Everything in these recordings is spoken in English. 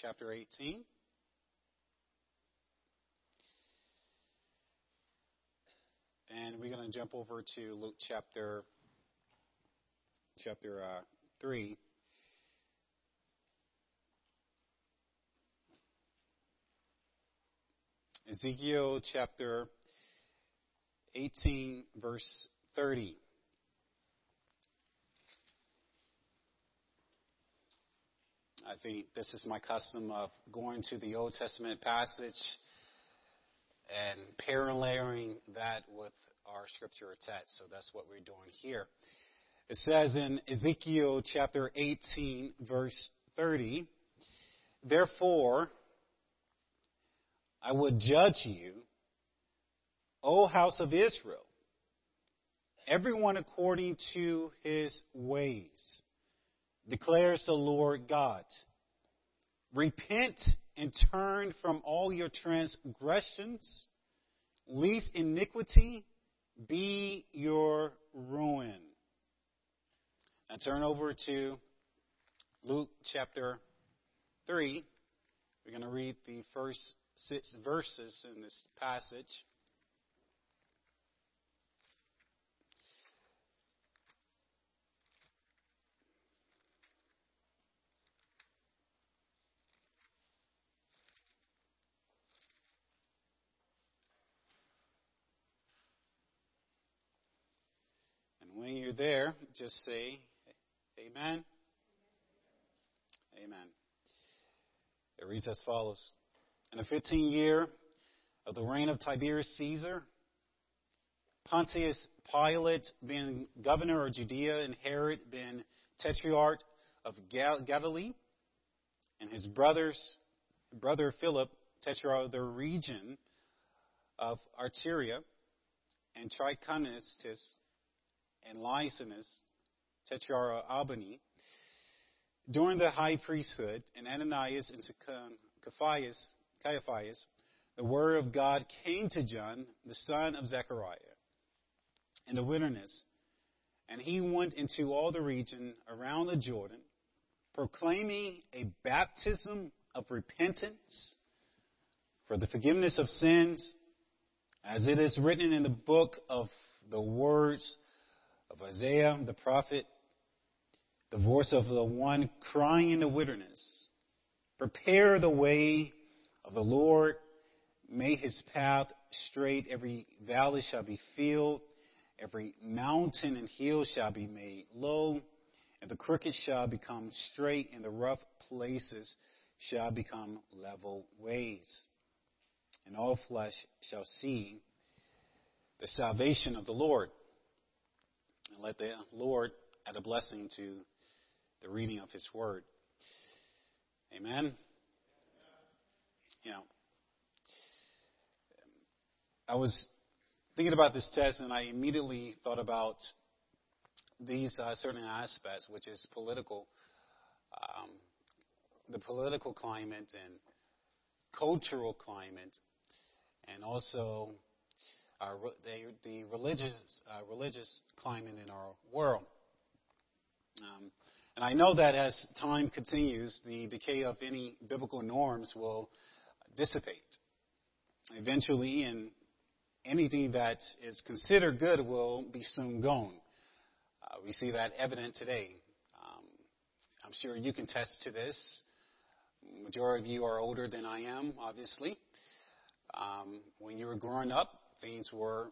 chapter 18. And we're going to jump over to Luke chapter chapter uh, 3. Ezekiel chapter 18, verse 30. I think this is my custom of going to the Old Testament passage and paralleling that with our scripture text. So that's what we're doing here. It says in Ezekiel chapter 18, verse 30, Therefore, I would judge you, O house of Israel, everyone according to his ways, declares the Lord God. Repent and turn from all your transgressions, lest iniquity be your ruin. Now turn over to Luke chapter 3. We're going to read the first six verses in this passage. And when you're there, just say, Amen. Amen. It reads as follows. In the 15th year of the reign of Tiberius Caesar, Pontius Pilate being governor of Judea and Herod being tetrarch of Galilee, and his brothers, brother Philip, tetrarch of the region of Ituraea, and Trachonitis and Lysanias, tetrarch Albany, during the high priesthood, and Ananias and Caiaphas, Caiaphas, the word of God came to John, the son of Zechariah, in the wilderness, and he went into all the region around the Jordan, proclaiming a baptism of repentance for the forgiveness of sins, as it is written in the book of the words of Isaiah the prophet, the voice of the one crying in the wilderness, prepare the way of the Lord, make his path straight, every valley shall be filled, every mountain and hill shall be made low, and the crooked shall become straight, and the rough places shall become level ways. And all flesh shall see the salvation of the Lord. And let the Lord add a blessing to the reading of his word. Amen. You know, I was thinking about this test and I immediately thought about these uh, certain aspects, which is political, um, the political climate and cultural climate, and also the, the, religious uh, religious climate in our world. Um, and I know that as time continues, the decay of any biblical norms will dissipate. Eventually, and anything that is considered good will be soon gone. Uh, we see that evident today. Um, I'm sure you can test to this. Majority of you are older than I am, obviously. Um, when you were growing up, things were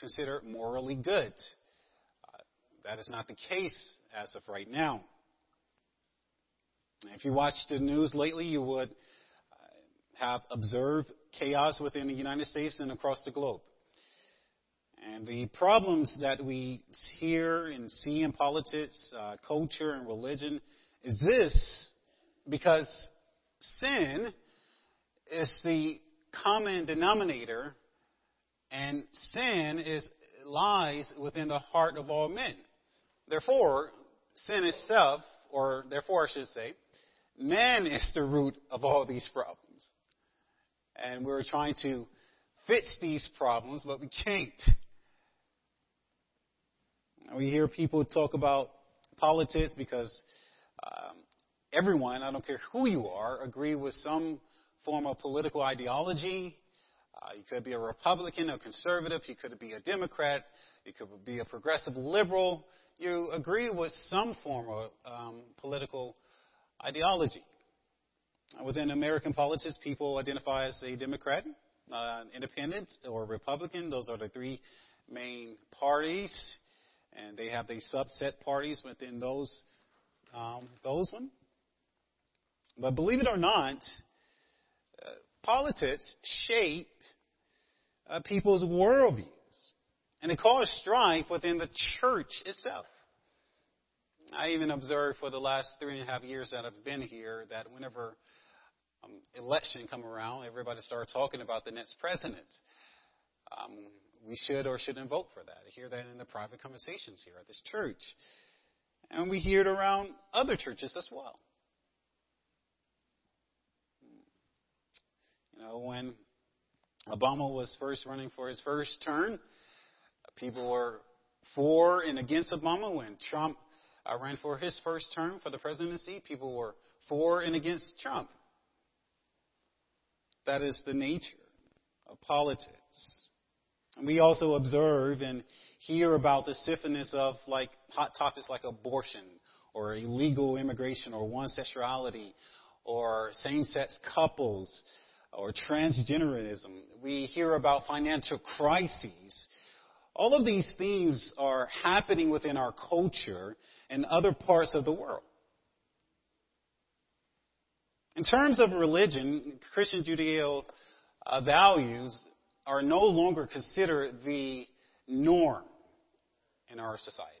considered morally good. Uh, that is not the case as of right now. If you watch the news lately, you would have observed chaos within the United States and across the globe. And the problems that we hear and see in politics, uh, culture, and religion is this because sin is the common denominator, and sin is lies within the heart of all men. Therefore, sin itself, or therefore I should say, man is the root of all these problems. And we're trying to fix these problems, but we can't. We hear people talk about politics because um, everyone, I don't care who you are, agree with some form of political ideology. Uh, you could be a Republican, a conservative, you could be a Democrat, you could be a progressive liberal. You agree with some form of um, political ideology. Within American politics, people identify as a Democrat, uh, independent, or Republican. Those are the three main parties, and they have the subset parties within those um, those one. But believe it or not, politics shape uh, people's worldviews, and it causes strife within the church itself. I even observed for the last three and a half years that I've been here that whenever um, election come around, everybody started talking about the next president. Um, we should or shouldn't vote for that. I hear that in the private conversations here at this church. And we hear it around other churches as well. You know, when Obama was first running for his first term, people were for and against Obama. When Trump uh, ran for his first term for the presidency, people were for and against Trump. That is the nature of politics. And we also observe and hear about the syphilis of like hot topics like abortion or illegal immigration or one sexuality or same-sex couples or transgenderism. We hear about financial crises. All of these things are happening within our culture and other parts of the world. In terms of religion, Christian Judeo uh, values are no longer considered the norm in our society.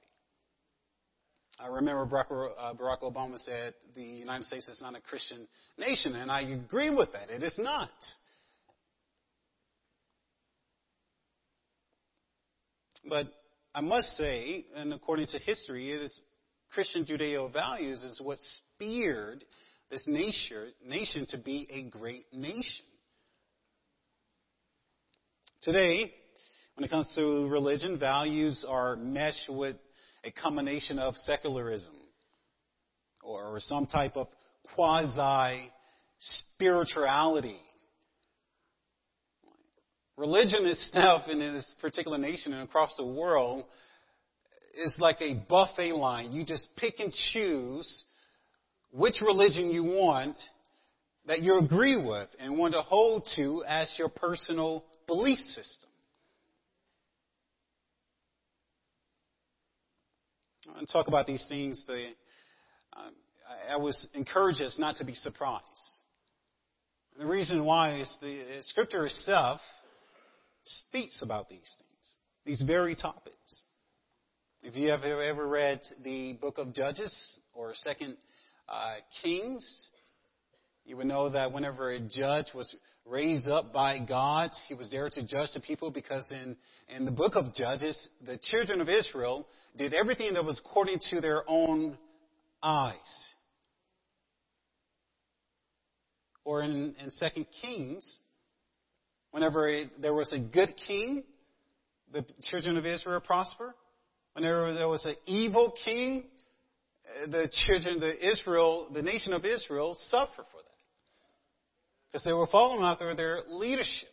I remember Barack, uh, Barack Obama said the United States is not a Christian nation, and I agree with that. It is not. But I must say, and according to history, it is Christian Judeo values is what speared this nation, nation to be a great nation. Today, when it comes to religion, values are meshed with a combination of secularism or some type of quasi spirituality. Religion itself in this particular nation and across the world is like a buffet line. You just pick and choose which religion you want that you agree with and want to hold to as your personal belief system. And talk about these things. The, uh, I was encouraged us not to be surprised. And the reason why is the Scripture itself speaks about these things, these very topics. If you have ever read the book of Judges or Second uh, Kings, you would know that whenever a judge was raised up by God, he was there to judge the people because in, in the book of Judges, the children of Israel did everything that was according to their own eyes. Or in, in Second Kings, whenever there was a good king, the children of Israel prosper. Whenever there was an evil king, eh, the children, the Israel, the nation of Israel suffer for that. Because they were following after their leadership.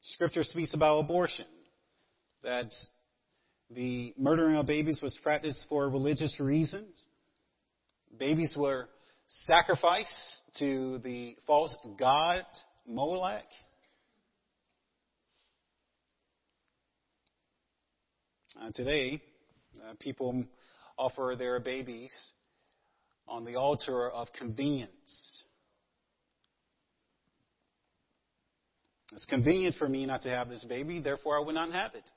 Scripture speaks about abortion. That the murdering of babies was practiced for religious reasons. Babies were sacrificed to the false god Molech. Uh, today, uh, people offer their babies on the altar of convenience. It's convenient for me not to have this baby, therefore I will not have it.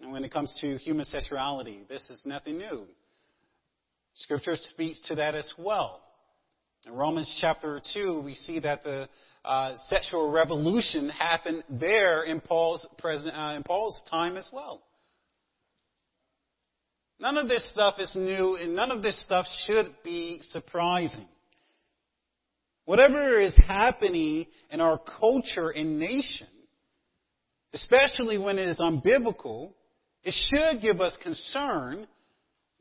And when it comes to human sexuality, this is nothing new. Scripture speaks to that as well. In Romans chapter 2, we see that the uh, sexual revolution happened there in Paul's, present, uh, in Paul's time as well. None of this stuff is new and none of this stuff should be surprising. Whatever is happening in our culture and nation, especially when it is unbiblical, It should give us concern,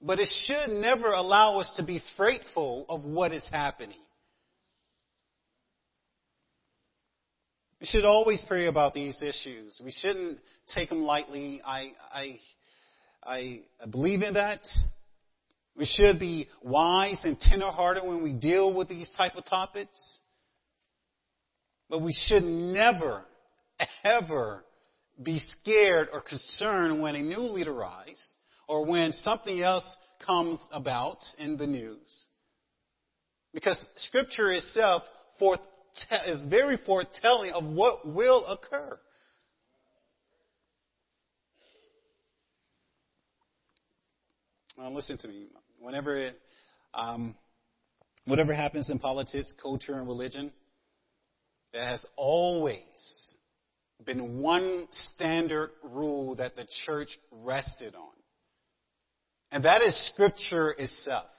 but it should never allow us to be fretful of what is happening. We should always pray about these issues. We shouldn't take them lightly. I, I, I believe in that. We should be wise and tenderhearted when we deal with these type of topics. But we should never, ever be scared or concerned when a new leader rises or when something else comes about in the news. Because scripture itself is very foretelling of what will occur. Now listen to me. Whenever it, um, whatever happens in politics, culture, and religion, there has always been one standard rule that the church rested on. And that is scripture itself.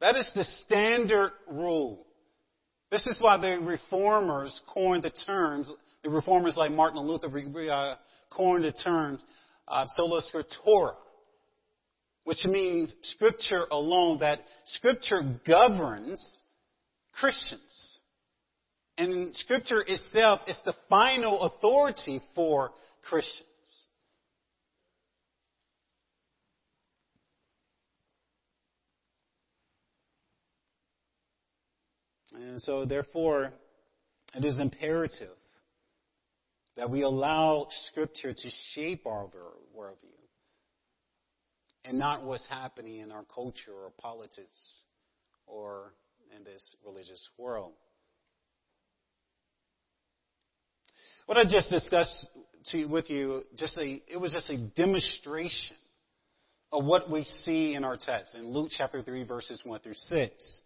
That is the standard rule. This is why the reformers coined the terms, the reformers like Martin Luther uh, coined the terms uh, sola scriptura, which means scripture alone, that scripture governs Christians. And scripture itself is the final authority for Christians. And so, therefore, it is imperative that we allow Scripture to shape our worldview and not what's happening in our culture or politics or in this religious world. What I just discussed to, with you, just a, it was just a demonstration of what we see in our text in Luke chapter 3 verses 1 through 6.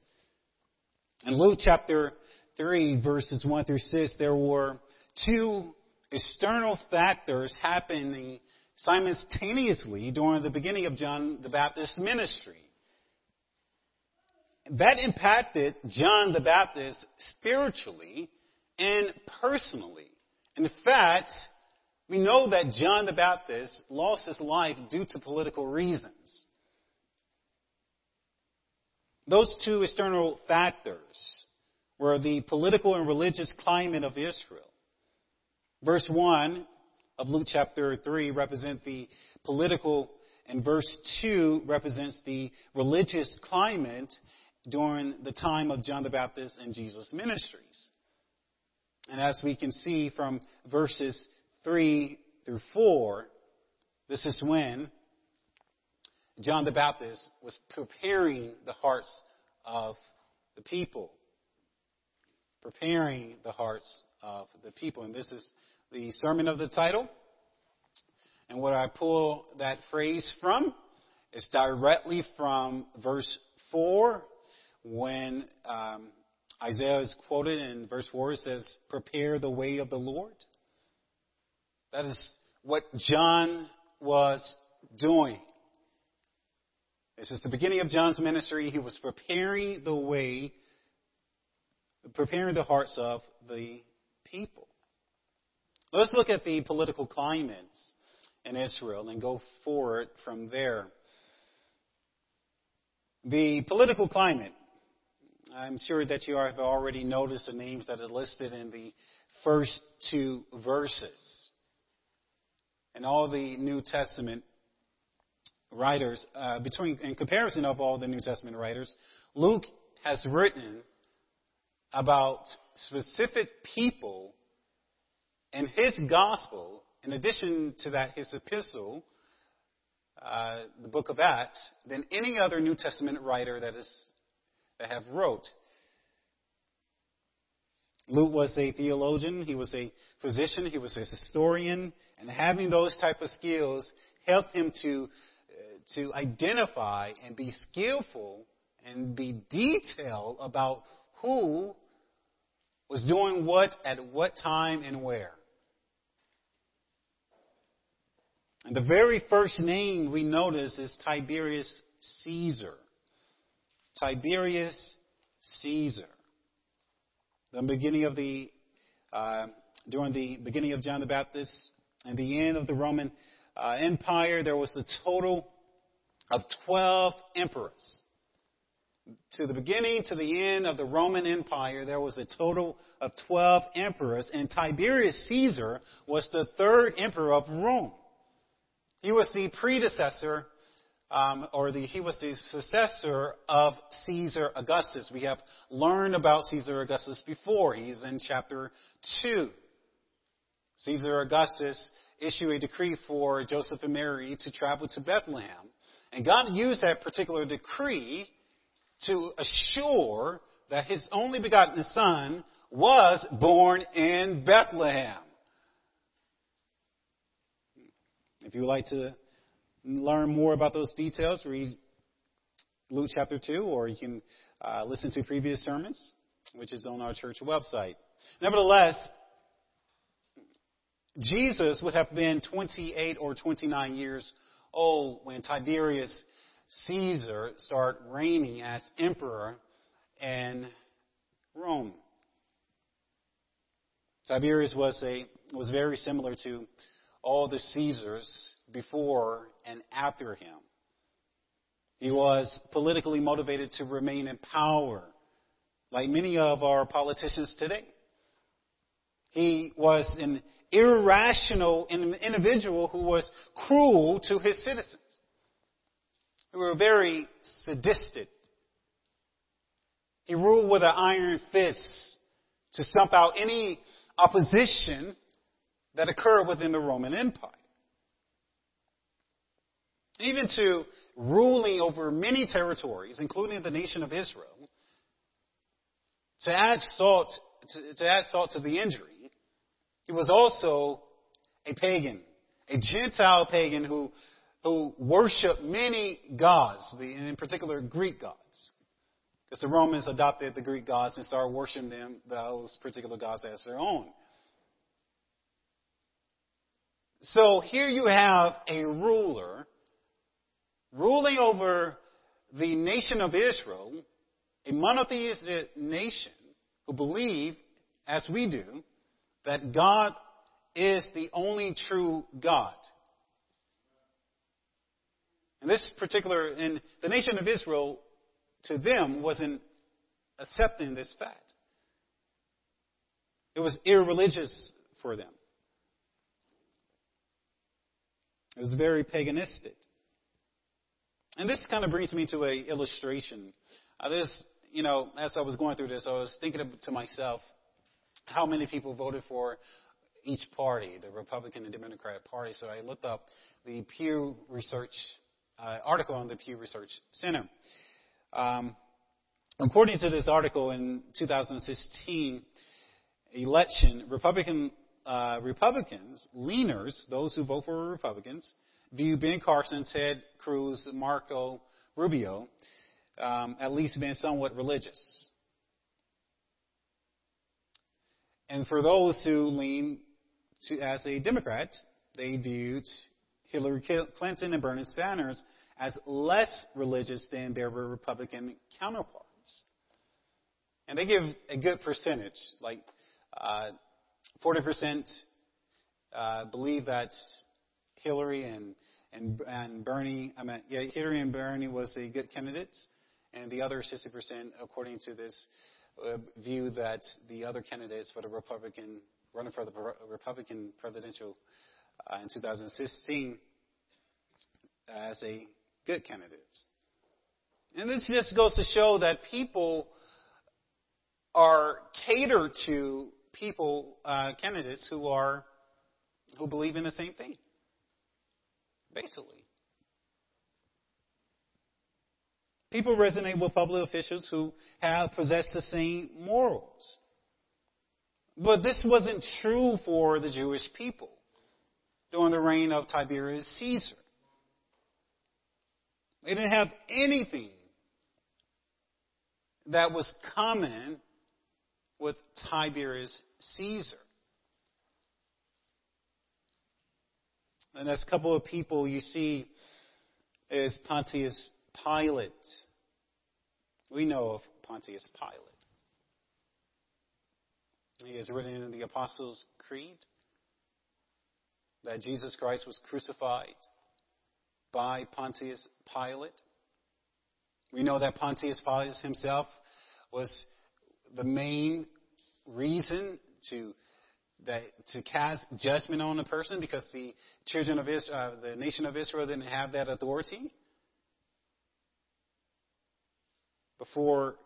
In Luke chapter 3, verses 1 through 6, there were two external factors happening simultaneously during the beginning of John the Baptist's ministry. That impacted John the Baptist spiritually and personally. In fact, we know that John the Baptist lost his life due to political reasons. Those two external factors were the political and religious climate of Israel. Verse 1 of Luke chapter 3 represents the political and verse 2 represents the religious climate during the time of John the Baptist and Jesus' ministries. And as we can see from verses 3 through 4, this is when John the Baptist was preparing the hearts of the people. Preparing the hearts of the people. And this is the sermon of the title. And where I pull that phrase from is directly from verse 4 when um, Isaiah is quoted in verse 4. It says, Prepare the way of the Lord. That is what John was doing. This is the beginning of John's ministry. He was preparing the way, preparing the hearts of the people. Let's look at the political climates in Israel and go forward from there. The political climate. I'm sure that you have already noticed the names that are listed in the first two verses. And all the New Testament writers, uh, between in comparison of all the New Testament writers, Luke has written about specific people in his gospel. In addition to that, his epistle, uh, the book of Acts, than any other New Testament writer that is that have wrote. Luke was a theologian, he was a physician, he was a historian, and having those type of skills helped him to to identify and be skillful and be detailed about who was doing what at what time and where. And the very first name we notice is Tiberius Caesar. Tiberius Caesar. The beginning of the, uh, during the beginning of John the Baptist and the end of the Roman uh, Empire, there was a total of 12 emperors. To the beginning to the end of the Roman Empire, there was a total of 12 emperors, and Tiberius Caesar was the third emperor of Rome. He was the predecessor, um, or the, he was the successor of Caesar Augustus. We have learned about Caesar Augustus before. He's in chapter 2. Caesar Augustus issued a decree for Joseph and Mary to travel to Bethlehem. And God used that particular decree to assure that his only begotten son was born in Bethlehem. If you would like to learn more about those details, read Luke chapter 2, or you can uh, listen to previous sermons, which is on our church website. Nevertheless, Jesus would have been 28 or 29 years old when Tiberius Caesar started reigning as emperor in Rome. Tiberius was a was very similar to all the Caesars before and after him. He was politically motivated to remain in power, like many of our politicians today. He was an irrational individual who was cruel to his citizens, who were very sadistic. He ruled with an iron fist to stomp out any opposition that occurred within the Roman Empire. Even to ruling over many territories, including the nation of Israel, to add salt to, to add salt to the injury, he was also a pagan, a Gentile pagan who, who worshiped many gods, in particular Greek gods. Because the Romans adopted the Greek gods and started worshiping them, those particular gods as their own. So here you have a ruler ruling over the nation of Israel, a monotheistic nation who believe, as we do, that God is the only true God. And this particular, and the nation of Israel, to them, wasn't accepting this fact. It was irreligious for them. It was very paganistic. And this kind of brings me to a illustration. Uh, this, you know, as I was going through this, I was thinking to myself, how many people voted for each party, the Republican and Democrat Party. So I looked up the Pew Research uh, article on the Pew Research Center. Um, according to this article in 2016 election, Republican uh, Republicans, leaners, those who vote for Republicans, view Ben Carson, Ted Cruz, Marco Rubio, um, at least being somewhat religious. And for those who lean to, as a Democrat, they viewed Hillary Clinton and Bernie Sanders as less religious than their Republican counterparts. And they give a good percentage, like uh, 40% uh, believe that Hillary and, and, and Bernie, I mean, yeah, Hillary and Bernie was a good candidate, and the other 60%, according to this uh, view that the other candidates for the Republican, running for the Republican presidential uh, in 2016 as a good candidates. And this just goes to show that people are catered to people, uh, candidates who are, who believe in the same thing. Basically. People resonate with public officials who have possessed the same morals. But this wasn't true for the Jewish people during the reign of Tiberius Caesar. They didn't have anything that was common with Tiberius Caesar. And there's a couple of people you see is Pontius Pilate. We know of Pontius Pilate. He is written in the Apostles' Creed. that Jesus Christ was crucified by Pontius Pilate. We know that Pontius Pilate himself was the main reason to that to cast judgment on a person because the children of Israel, uh, the nation of Israel didn't have that authority. Before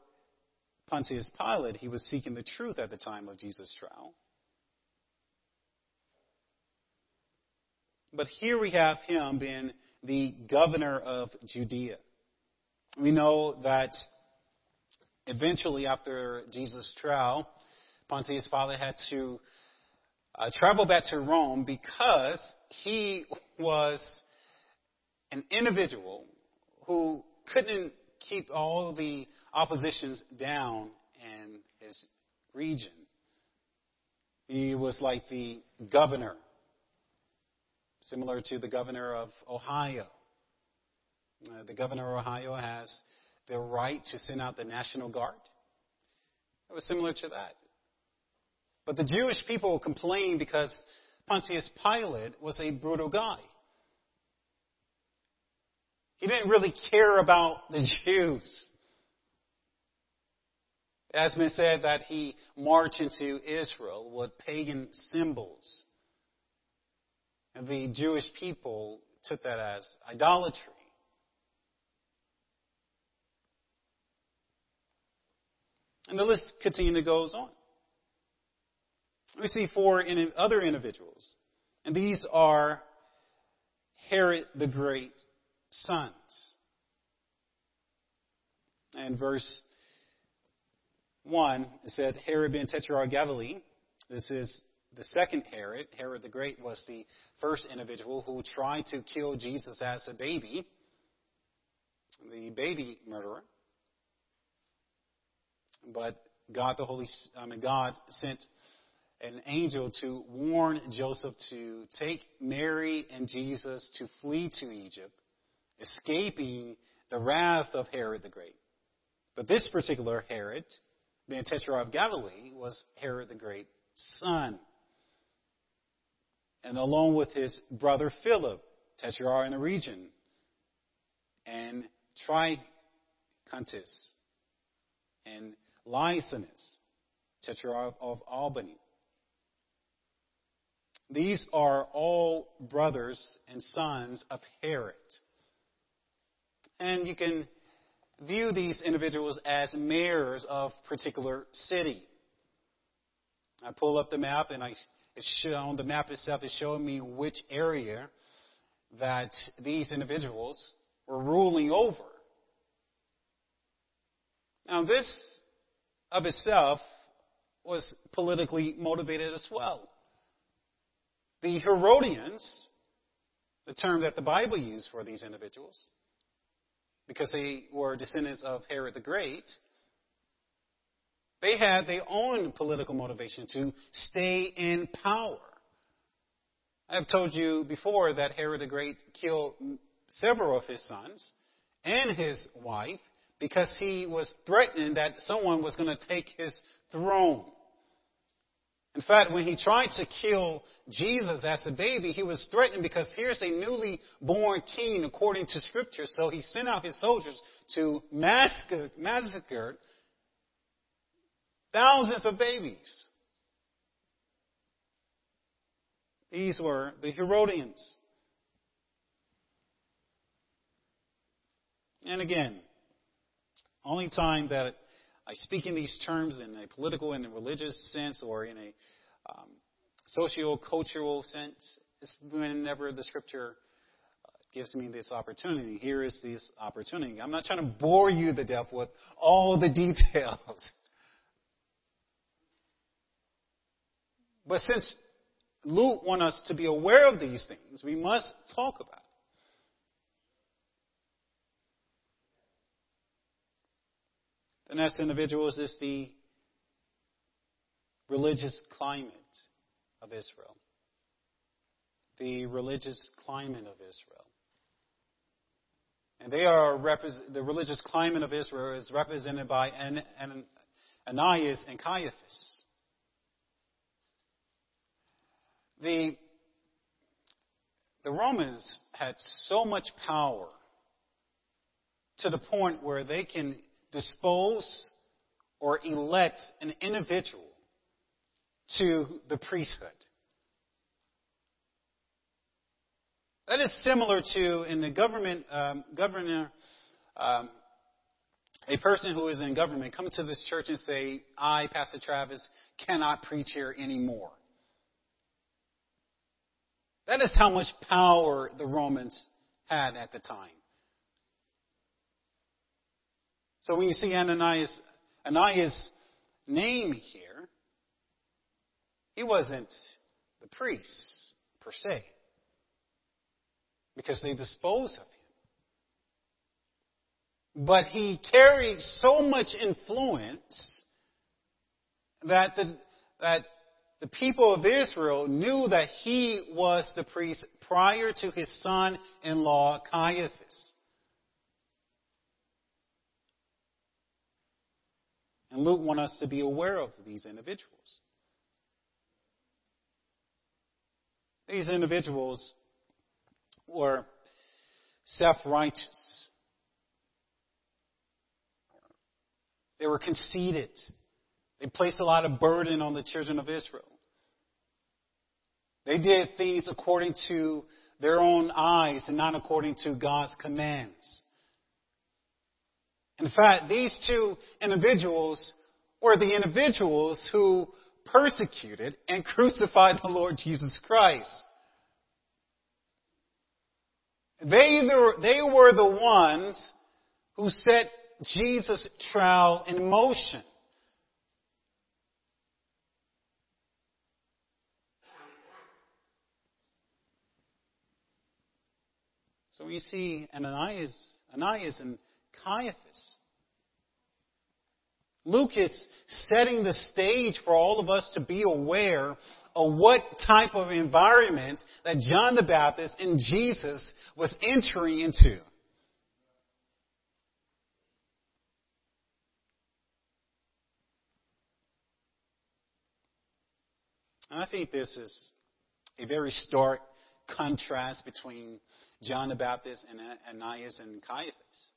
Pontius Pilate, he was seeking the truth at the time of Jesus' trial. But here we have him being the governor of Judea. We know that eventually, after Jesus' trial, Pontius Pilate had to uh, travel back to Rome because he was an individual who couldn't keep all the oppositions down in his region. He was like the governor, similar to the governor of Ohio. Uh, the governor of Ohio has the right to send out the National Guard. It was similar to that. But the Jewish people complained because Pontius Pilate was a brutal guy. He didn't really care about the Jews. It said that he marched into Israel with pagan symbols. And the Jewish people took that as idolatry. And the list continually goes on. We see four other individuals. And these are Herod the Great sons. And verse 1, it said, Herod ben Tetrarch Galilee. This is the second Herod. Herod the Great was the first individual who tried to kill Jesus as a baby, the baby murderer. But God the Holy, I mean, God sent an angel to warn Joseph to take Mary and Jesus to flee to Egypt, escaping the wrath of Herod the Great. But this particular Herod, being Tetrarch of Galilee, was Herod the Great's son. And along with his brother Philip, Tetrarch in the region, and Tricuntus, and Lysanias, Tetrarch of Albany. These are all brothers and sons of Herod. And you can view these individuals as mayors of particular city. I pull up the map and I it's shown the map itself is showing me which area that these individuals were ruling over. Now this of itself was politically motivated as well. The Herodians, the term that the Bible used for these individuals, because they were descendants of Herod the Great, they had their own political motivation to stay in power. I have told you before that Herod the Great killed several of his sons and his wife because he was threatening that someone was going to take his throne. In fact, when he tried to kill Jesus as a baby, he was threatened because here's a newly born king according to scripture. So he sent out his soldiers to massacre, massacre thousands of babies. These were the Herodians. And again, only time that I speak in these terms in a political and a religious sense or in a um, socio-cultural sense is whenever the scripture uh, gives me this opportunity. Here is this opportunity. I'm not trying to bore you to death with all the details. But since Luke wants us to be aware of these things, we must talk about it. The next individual is the religious climate of Israel. The religious climate of Israel. And they are the religious climate of Israel is represented by An- An- Ananias and Caiaphas. The the Romans had so much power to the point where they can dispose or elect an individual to the priesthood. That is similar to in the government, um, governor, um, a person who is in government come to this church and say, I, Pastor Travis, cannot preach here anymore. That is how much power the Romans had at the time. So when you see Ananias, Ananias' name here, he wasn't the priest per se, because they disposed of him. But he carried so much influence that the, that the people of Israel knew that he was the priest prior to his son-in-law Caiaphas. And Luke wants us to be aware of these individuals. These individuals were self-righteous. They were conceited. They placed a lot of burden on the children of Israel. They did things according to their own eyes and not according to God's commands. In fact, these two individuals were the individuals who persecuted and crucified the Lord Jesus Christ. They, they were the ones who set Jesus' trial in motion. So we see Ananias, Ananias and Caiaphas. Luke is setting the stage for all of us to be aware of what type of environment that John the Baptist and Jesus was entering into. And I think this is a very stark contrast between John the Baptist and Ananias and Caiaphas.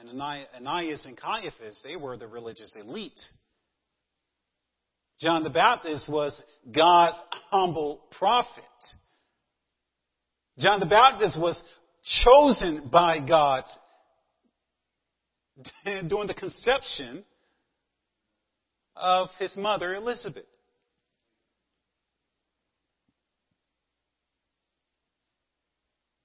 And Ananias and Caiaphas, they were the religious elite. John the Baptist was God's humble prophet. John the Baptist was chosen by God during the conception of his mother Elizabeth.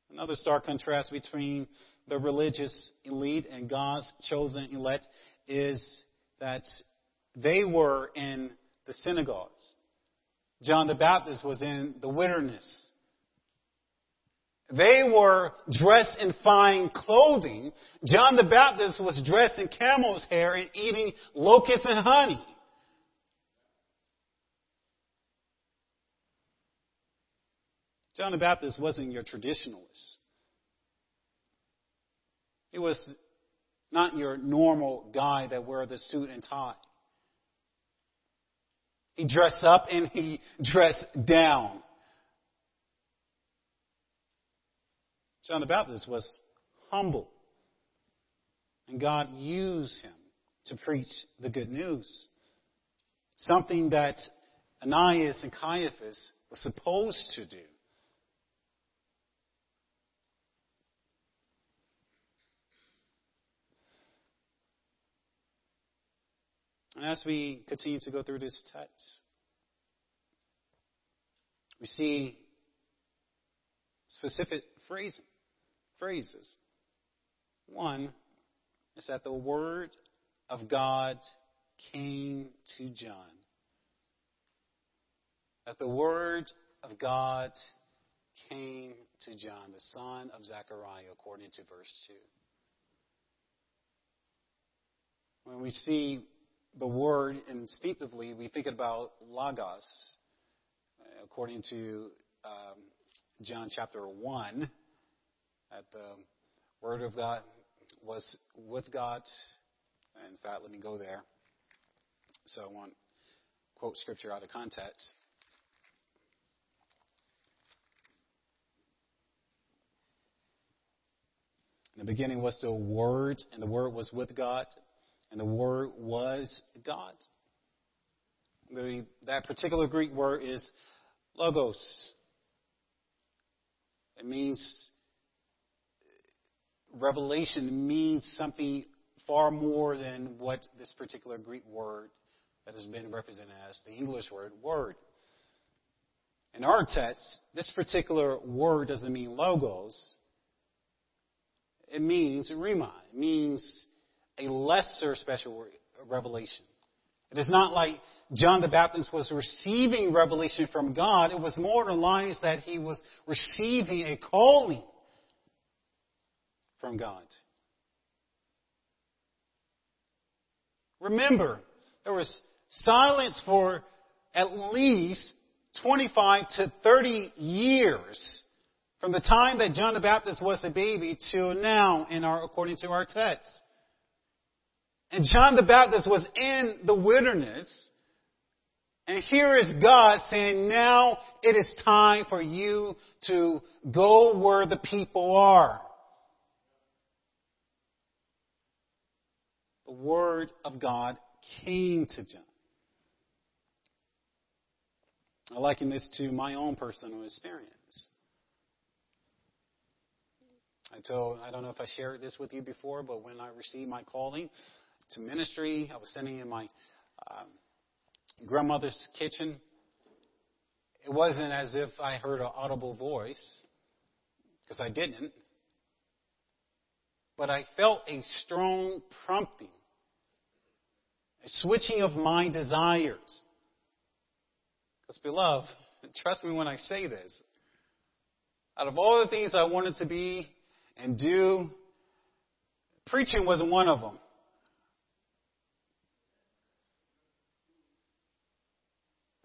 Another stark contrast between the religious elite and God's chosen elect is that they were in the synagogues. John the Baptist was in the wilderness. They were dressed in fine clothing. John the Baptist was dressed in camel's hair and eating locusts and honey. John the Baptist wasn't your traditionalist. He was not your normal guy that wore the suit and tie. He dressed up and he dressed down. John the Baptist was humble. And God used him to preach the good news. Something that Ananias and Caiaphas were supposed to do. And as we continue to go through this text, we see specific phrasing, phrases. One is that the word of God came to John. That the word of God came to John, the son of Zechariah, according to verse 2. When we see the word instinctively, we think about logos. According to um, John chapter 1, that the word of God was with God. In fact, let me go there. So I won't quote scripture out of context. In the beginning was the Word, and the Word was with God, and the Word was God. The, that particular Greek word is logos. It means revelation means something far more than what this particular Greek word that has been represented as the English word word. In our text, this particular word doesn't mean logos. It means rhema. It means a lesser special revelation. It is not like John the Baptist was receiving revelation from God. It was more lines that he was receiving a calling from God. Remember, there was silence for at least 25 to 30 years from the time that John the Baptist was a baby to now in our, according to our text. And John the Baptist was in the wilderness. And here is God saying, now it is time for you to go where the people are. The Word of God came to John. I liken this to my own personal experience. I told, I don't know if I shared this with you before, but when I received my calling to ministry, I was sitting in my um, grandmother's kitchen. It wasn't as if I heard an audible voice, because I didn't. But I felt a strong prompting, a switching of my desires. Because, beloved, trust me when I say this. Out of all the things I wanted to be and do, preaching wasn't one of them.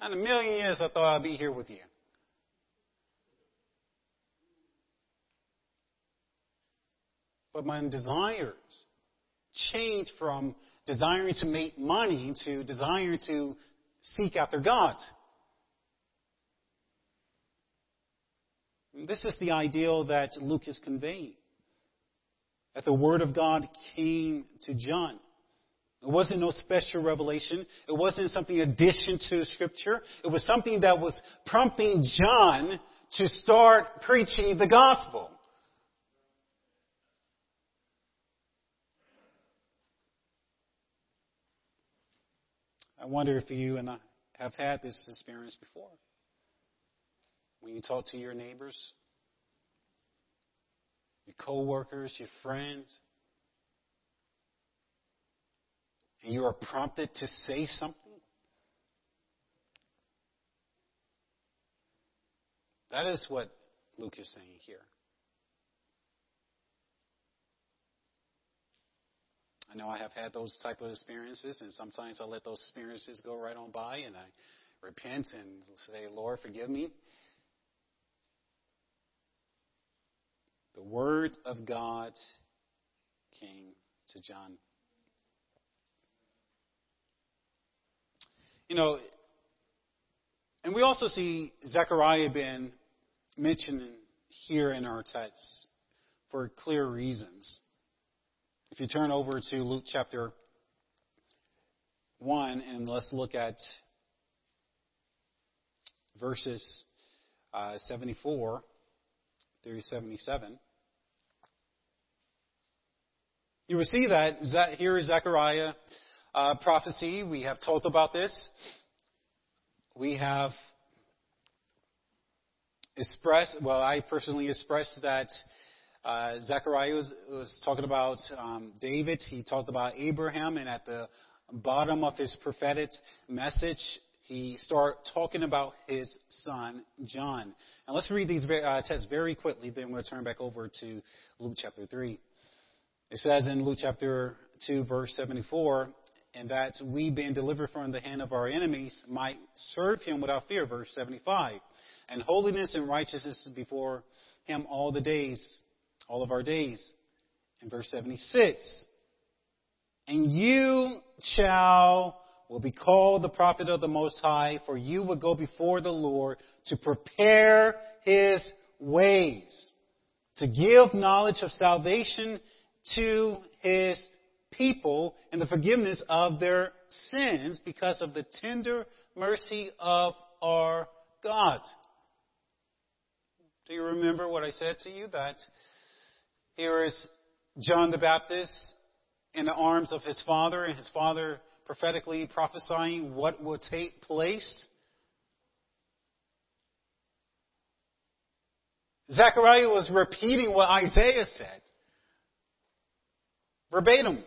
In a million years, I thought I'd be here with you. But my desires changed from desiring to make money to desiring to seek after God. This is the ideal that Luke is conveying. That the Word of God came to John. It wasn't no special revelation. It wasn't something addition to Scripture. It was something that was prompting John to start preaching the gospel. I wonder if you and I have had this experience before. When you talk to your neighbors, your coworkers, your friends, and you are prompted to say something. That is what Luke is saying here. I know I have had those type of experiences, and sometimes I let those experiences go right on by, and I repent and say, Lord, forgive me. The Word of God came to John. You know, and we also see Zechariah being mentioned here in our text for clear reasons. If you turn over to Luke chapter 1 and let's look at verses uh, 74 through 77. You will see that here is Zechariah uh, prophecy. We have talked about this. We have expressed, well, I personally expressed that uh, Zechariah was, was, talking about um, David. He talked about Abraham, and at the bottom of his prophetic message, he started talking about his son John. And let's read these uh, texts very quickly. Then we'll turn back over to Luke chapter three. It says in Luke chapter 2, verse 74, and that we, being delivered from the hand of our enemies, might serve him without fear, verse 75. And holiness and righteousness before him all the days, all of our days. In verse 76. And you shall will be called the prophet of the Most High, for you will go before the Lord to prepare his ways to give knowledge of salvation to his people and the forgiveness of their sins because of the tender mercy of our God. Do you remember what I said to you? That here is John the Baptist in the arms of his father, and his father prophetically prophesying what will take place. Zechariah was repeating what Isaiah said. Verbatim.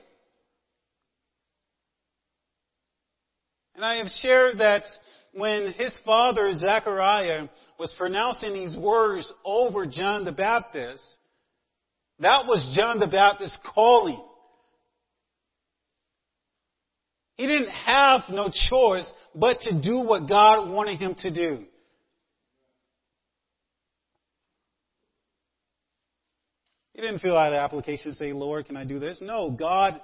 And I have shared that when his father, Zechariah, was pronouncing these words over John the Baptist, that was John the Baptist calling. He didn't have no choice but to do what God wanted him to do. He didn't fill out an application and say, Lord, can I do this? No, God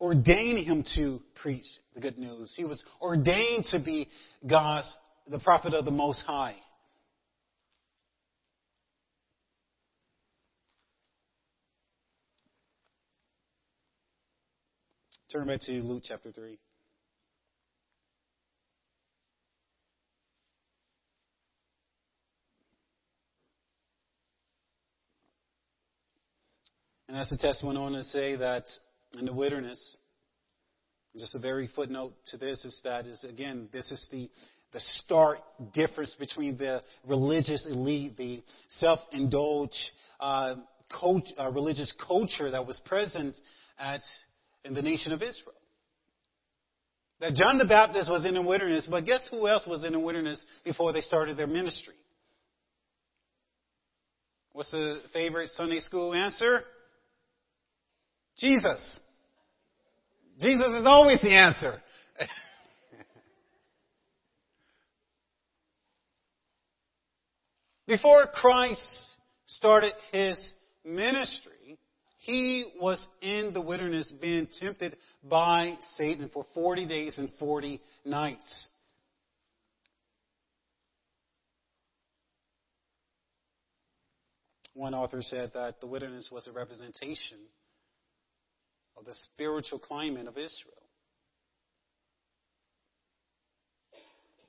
ordained him to preach the good news. He was ordained to be God's, the prophet of the Most High. Turn back to Luke chapter 3. And as the text went on to say that in the wilderness, just a very footnote to this is that is again, this is the, the stark difference between the religious elite, the self-indulged uh, cult, uh, religious culture that was present at in the nation of Israel. That John the Baptist was in the wilderness, but guess who else was in the wilderness before they started their ministry? What's the favorite Sunday school answer? Jesus. Jesus is always the answer. Before Christ started his ministry, he was in the wilderness being tempted by Satan for 40 days and 40 nights. One author said that the wilderness was a representation of the spiritual climate of Israel.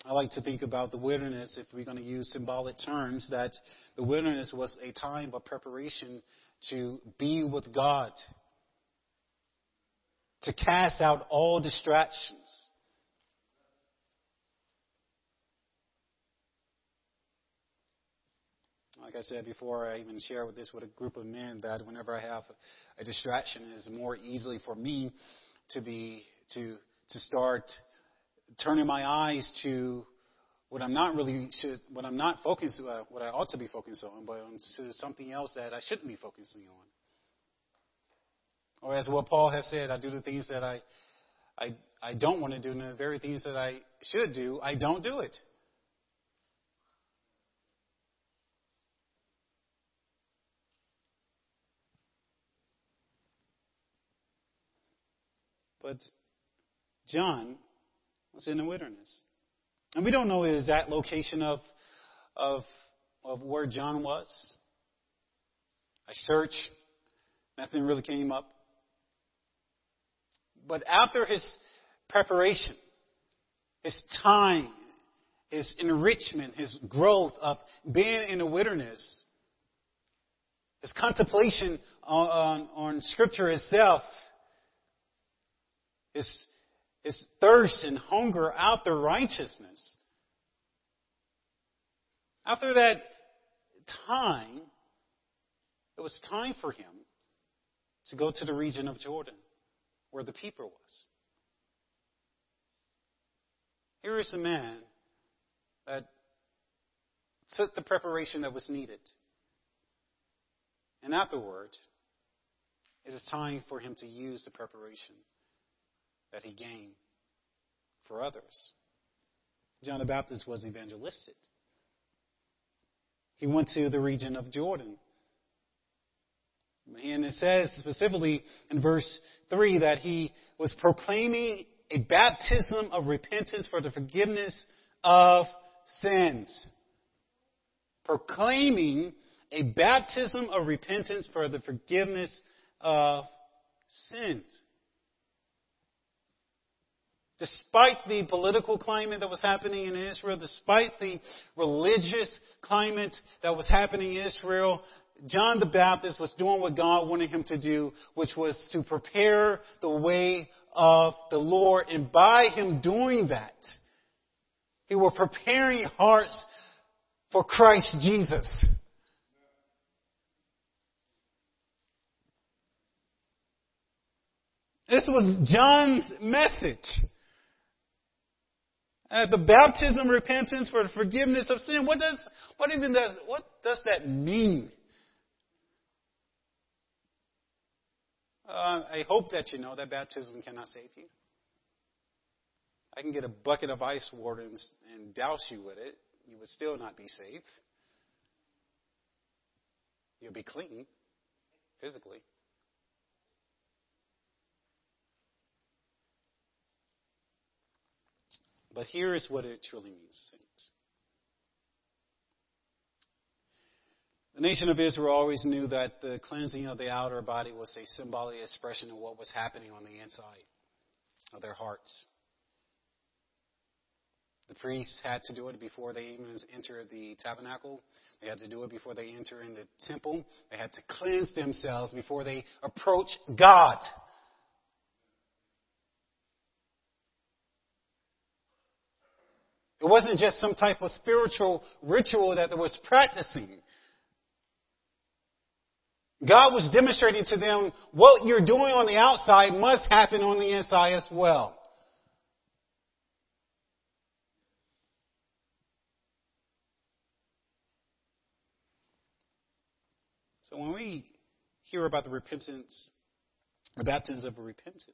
I like to think about the wilderness, if we're going to use symbolic terms, that the wilderness was a time of preparation to be with God, to cast out all distractions. Like I said before, I even share with this with a group of men that whenever I have a distraction, it is more easily for me to be to to start turning my eyes to what I'm not really should, what I'm not focused, uh, what I ought to be focused on, but on to something else that I shouldn't be focusing on. Or as what Paul has said, I do the things that I, I, I don't want to do, and the very things that I should do, I don't do it. But John was in the wilderness. And we don't know the exact location of, of, of where John was. I searched, nothing really came up. But after his preparation, his time, his enrichment, his growth of being in the wilderness, his contemplation on, on, on Scripture itself, his is thirst and hunger after righteousness. After that time, it was time for him to go to the region of Jordan, where the people was. Here is a man that took the preparation that was needed. And afterward, it is time for him to use the preparation that he gained for others. John the Baptist was evangelistic. He went to the region of Jordan. And it says specifically in verse 3 that he was proclaiming a baptism of repentance for the forgiveness of sins. Proclaiming a baptism of repentance for the forgiveness of sins. Despite the political climate that was happening in Israel, despite the religious climate that was happening in Israel, John the Baptist was doing what God wanted him to do, which was to prepare the way of the Lord. And by him doing that, he was preparing hearts for Christ Jesus. This was John's message. Uh, the baptism, repentance for the forgiveness of sin. What does what even does what does that mean? Uh, I hope that you know that baptism cannot save you. I can get a bucket of ice water and, and douse you with it. You would still not be safe. You'll be clean physically. But here is what it truly means, saints. The nation of Israel always knew that the cleansing of the outer body was a symbolic expression of what was happening on the inside of their hearts. The priests had to do it before they even entered the tabernacle. They had to do it before they enter in the temple. They had to cleanse themselves before they approach God. It wasn't just some type of spiritual ritual that they was practicing. God was demonstrating to them what you're doing on the outside must happen on the inside as well. So when we hear about the repentance, the baptism of repentance,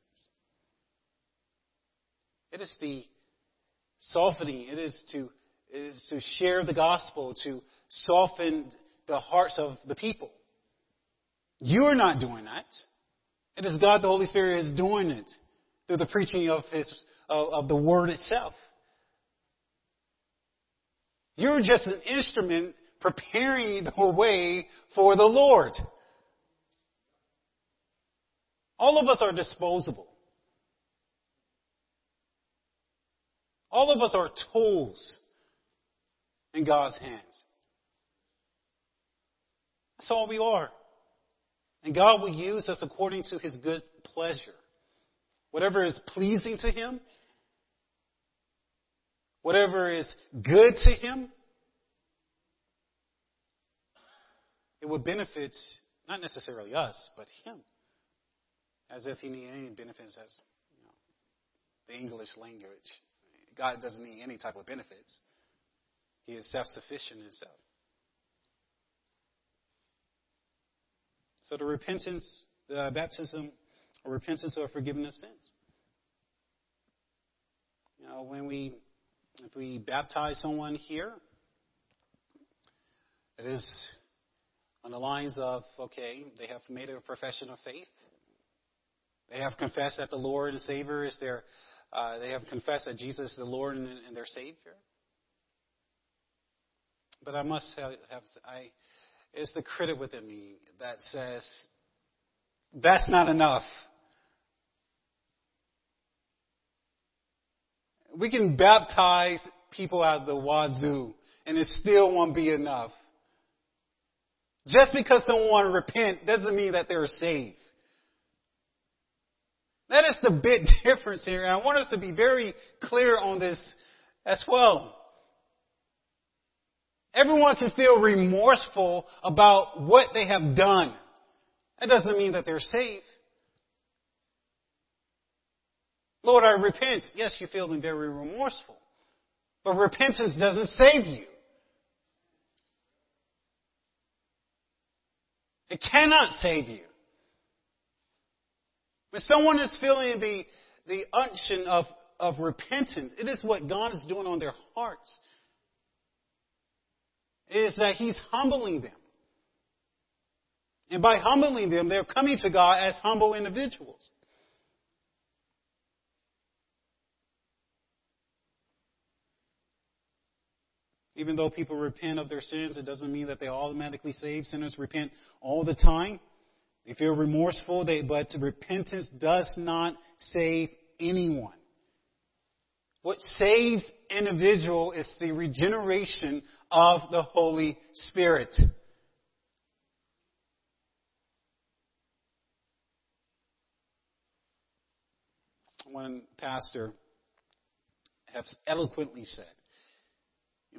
it is the softening, it is to, it is to share the gospel, to soften the hearts of the people. You are not doing that. It is God the Holy Spirit is doing it through the preaching of His of, of the Word itself. You're just an instrument preparing the way for the Lord. All of us are disposable. All of us are tools in God's hands. That's all we are. And God will use us according to his good pleasure. Whatever is pleasing to him, whatever is good to him, it would benefit not necessarily us, but him. As if he needed any benefits as you know, the English language. God doesn't need any type of benefits. He is self sufficient in himself. So the repentance, the baptism, or repentance or forgiveness of sins. You know, when we, if we baptize someone here, it is on the lines of, okay, they have made a profession of faith. They have confessed that the Lord and Savior is their, uh, they have confessed that Jesus is the Lord and, and their Savior. But I must have, have I, it's the critic within me that says, that's not enough. We can baptize people out of the wazoo, and it still won't be enough. Just because someone repent doesn't mean that they're saved. That is the big difference here, and I want us to be very clear on this as well. Everyone can feel remorseful about what they have done. That doesn't mean that they're saved. Lord, I repent. Yes, you're feeling very remorseful. But repentance doesn't save you. It cannot save you. When someone is feeling the, the unction of, of repentance, it is what God is doing on their hearts. It is that He's humbling them. And by humbling them, they're coming to God as humble individuals. Even though people repent of their sins, it doesn't mean that they automatically save. Sinners repent all the time. They feel remorseful, they, but repentance does not save anyone. What saves individual is the regeneration of the Holy Spirit. One pastor has eloquently said,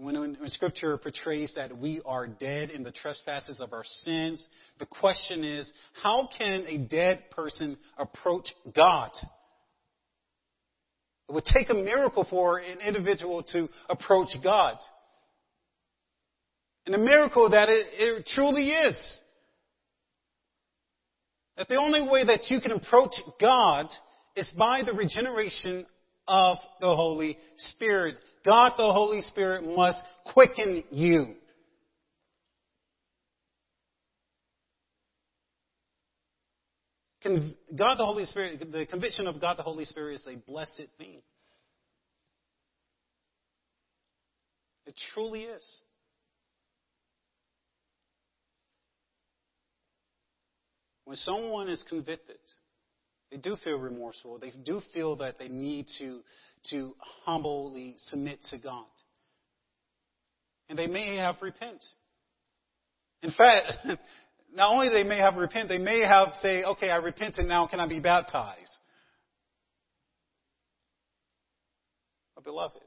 when, when, Scripture portrays that we are dead in the trespasses of our sins, the question is, how can a dead person approach God? It would take a miracle for an individual to approach God. And a miracle that it, it truly is. That the only way that you can approach God is by the regeneration of the Holy Spirit. God the Holy Spirit must quicken you. God the Holy Spirit, the conviction of God the Holy Spirit is a blessed thing. It truly is. When someone is convicted, they do feel remorseful. They do feel that they need to, to humbly submit to God. And they may have repent. In fact, not only they may have repent, they may have say, okay, I repented now, can I be baptized? But beloved,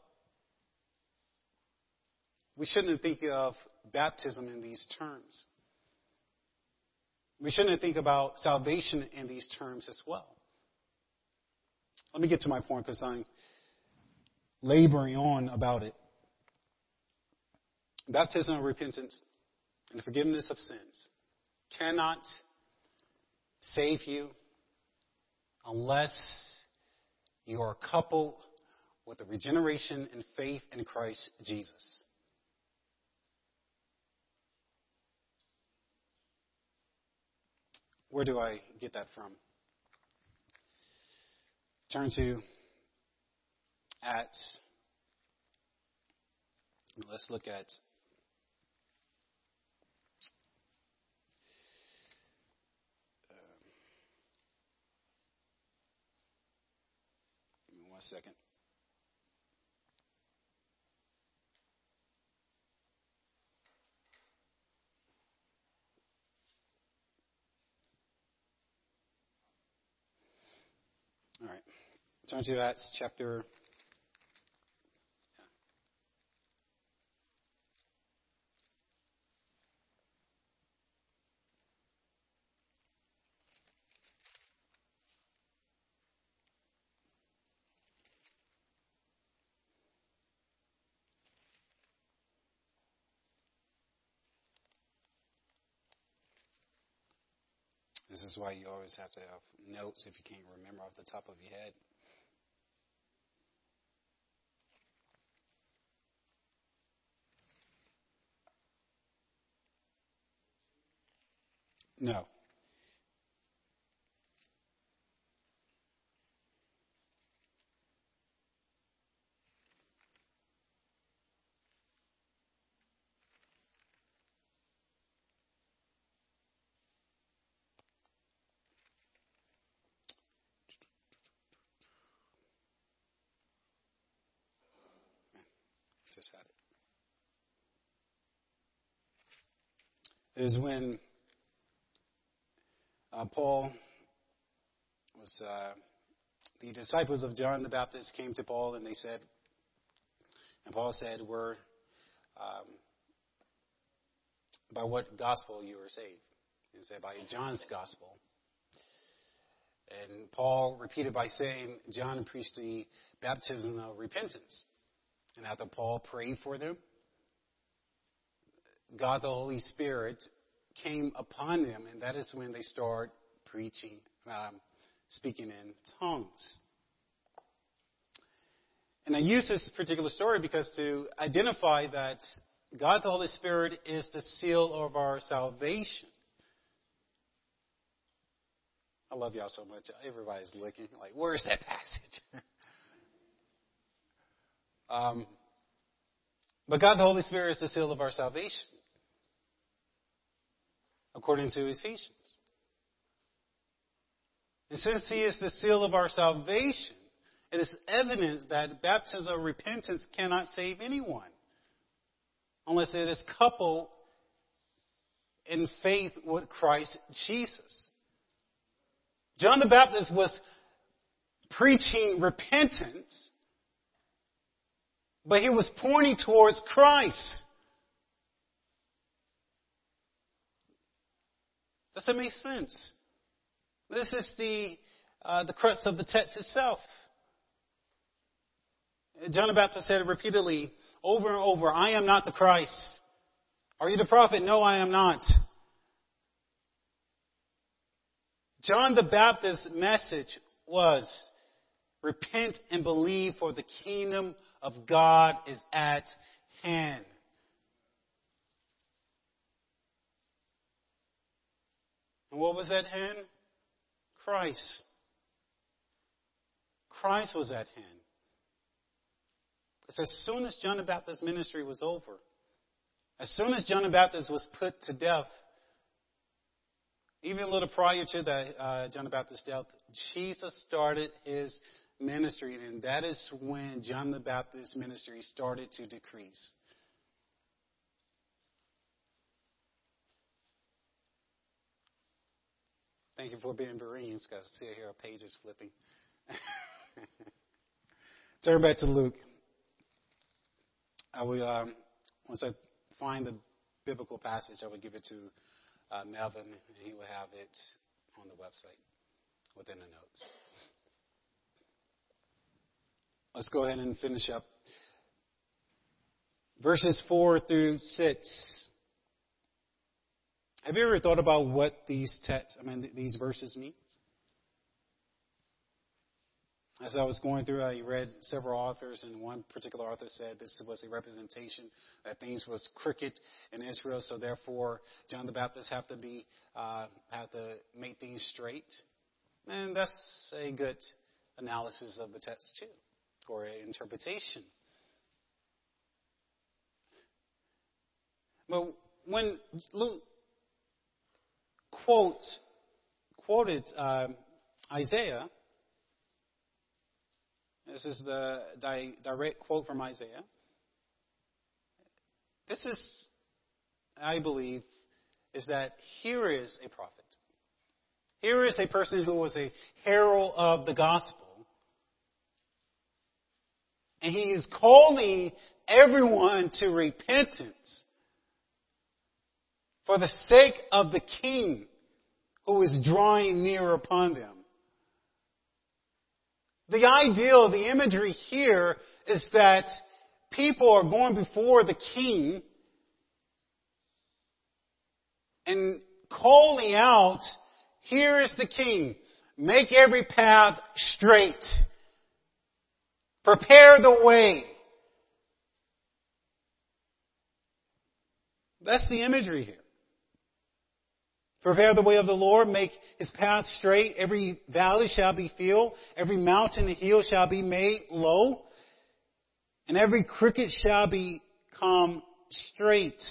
we shouldn't think of baptism in these terms. We shouldn't think about salvation in these terms as well. Let me get to my point because I'm laboring on about it. Baptism of repentance and the forgiveness of sins cannot save you unless you are coupled with the regeneration and faith in Christ Jesus. Where do I get that from? Turn to Acts. Let's look at um, Give me one second. All right. Turn to Acts chapter. This is why you always have to have notes if you can't remember off the top of your head. No. Just had it. Is when uh, Paul was, uh, the disciples of John the Baptist came to Paul and they said, and Paul said, "We're um, by what gospel you were saved?" He said, "By John's gospel." And Paul repeated by saying, John preached the baptism of repentance. And after Paul prayed for them, God the Holy Spirit came upon them, and that is when they start preaching, um, speaking in tongues. And I use this particular story because to identify that God the Holy Spirit is the seal of our salvation. I love y'all so much. Everybody's looking like, where's that passage? um, But God the Holy Spirit is the seal of our salvation, according to Ephesians. And since He is the seal of our salvation, it is evident that baptism of repentance cannot save anyone unless it is coupled in faith with Christ Jesus. John the Baptist was preaching repentance, but he was pointing towards Christ. Does that make sense? This is the uh, the crux of the text itself. John the Baptist said repeatedly, over and over, I am not the Christ. Are you the prophet? No, I am not. John the Baptist's message was repent and believe for the kingdom of God is at hand. And what was at hand? Christ. Christ was at hand. Because as soon as John the Baptist's ministry was over, as soon as John the Baptist was put to death, even a little prior to that, uh, John the Baptist's death, Jesus started his ministry, and that is when John the Baptist's ministry started to decrease. Thank you for being Bereans, because see here our pages flipping. Turn back to Luke. I will, um, once I find the biblical passage, I will give it to uh, Melvin, and he will have it on the website within the notes. Let's go ahead and finish up. Verses 4 through 6. Have you ever thought about what these texts, I mean, these verses mean? As I was going through, I read several authors, and one particular author said this was a representation that things was crooked in Israel, so therefore John the Baptist have to be uh, have to make things straight, and that's a good analysis of the text too, or interpretation. But when Luke quote quoted uh, Isaiah this is the di- direct quote from Isaiah. This is, I believe, is that here is a prophet. Here is a person who was a herald of the gospel. And he is calling everyone to repentance for the sake of the king who is drawing near upon them. The ideal, the imagery here is that people are going before the king and calling out, here is the king. Make every path straight. Prepare the way. That's the imagery here. Prepare the way of the Lord, make his path straight. Every valley shall be filled, every mountain and hill shall be made low, and every crooked shall become straight.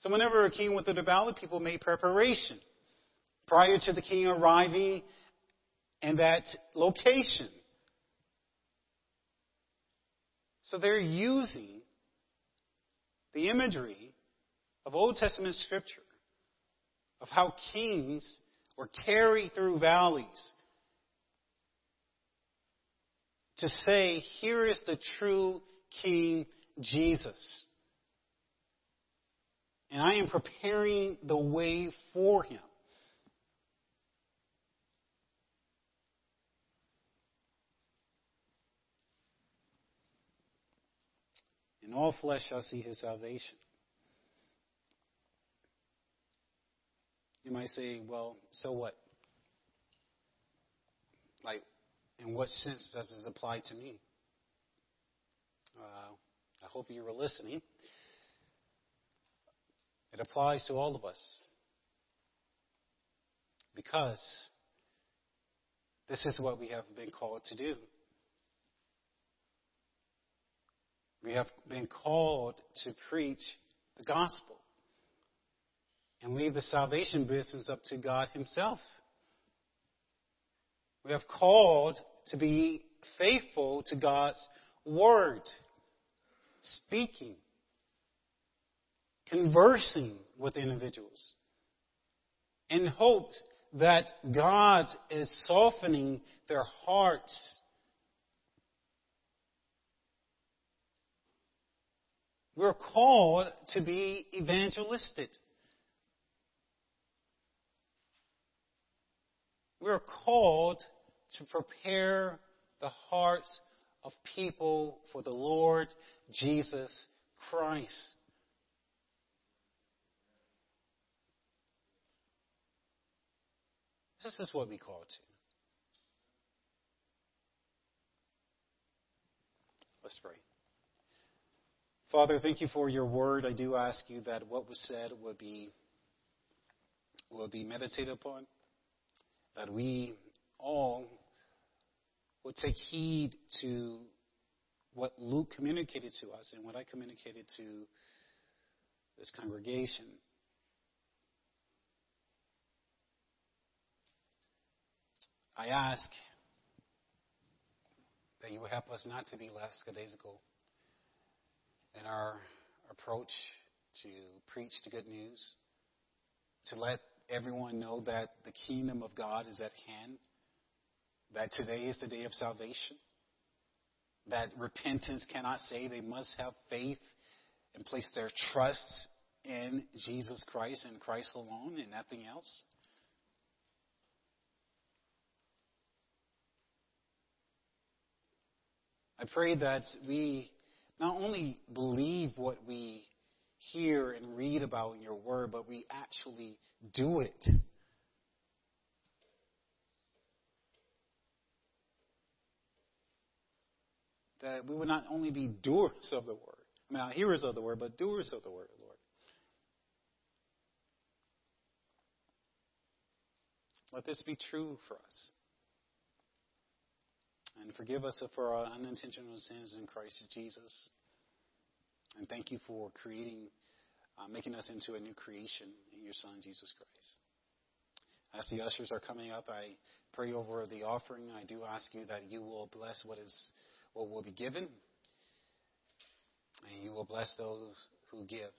So whenever a king went through the valley, people made preparation prior to the king arriving in that location. So they're using the imagery of Old Testament scripture of how kings were carried through valleys to say, here is the true King Jesus. And I am preparing the way for him. And all flesh shall see his salvation. You might say, well, so what? Like, in what sense does this apply to me? Uh, I hope you were listening. It applies to all of us. Because this is what we have been called to do. We have been called to preach the gospel and leave the salvation business up to God Himself. We have called to be faithful to God's word, speaking, conversing with individuals, in hopes that God is softening their hearts. We're called to be evangelistic. We're called to prepare the hearts of people for the Lord Jesus Christ. This is what we call to. Let's pray. Father, thank you for your word. I do ask you that what was said would be will be meditated upon, that we all would take heed to what Luke communicated to us and what I communicated to this congregation. I ask that you would help us not to be less lackadaisical in our approach to preach the good news, to let everyone know that the kingdom of God is at hand, that today is the day of salvation, that repentance cannot save. They must have faith and place their trust in Jesus Christ and Christ alone and nothing else. I pray that we not only believe what we hear and read about in your word, but we actually do it. That we would not only be doers of the word, I mean, not hearers of the word, but doers of the word, Lord. Let this be true for us. And forgive us for our unintentional sins in Christ Jesus. And thank you for creating, uh, making us into a new creation in your Son, Jesus Christ. As the ushers are coming up, I pray over the offering. I do ask you that you will bless what is what will be given, and you will bless those who give.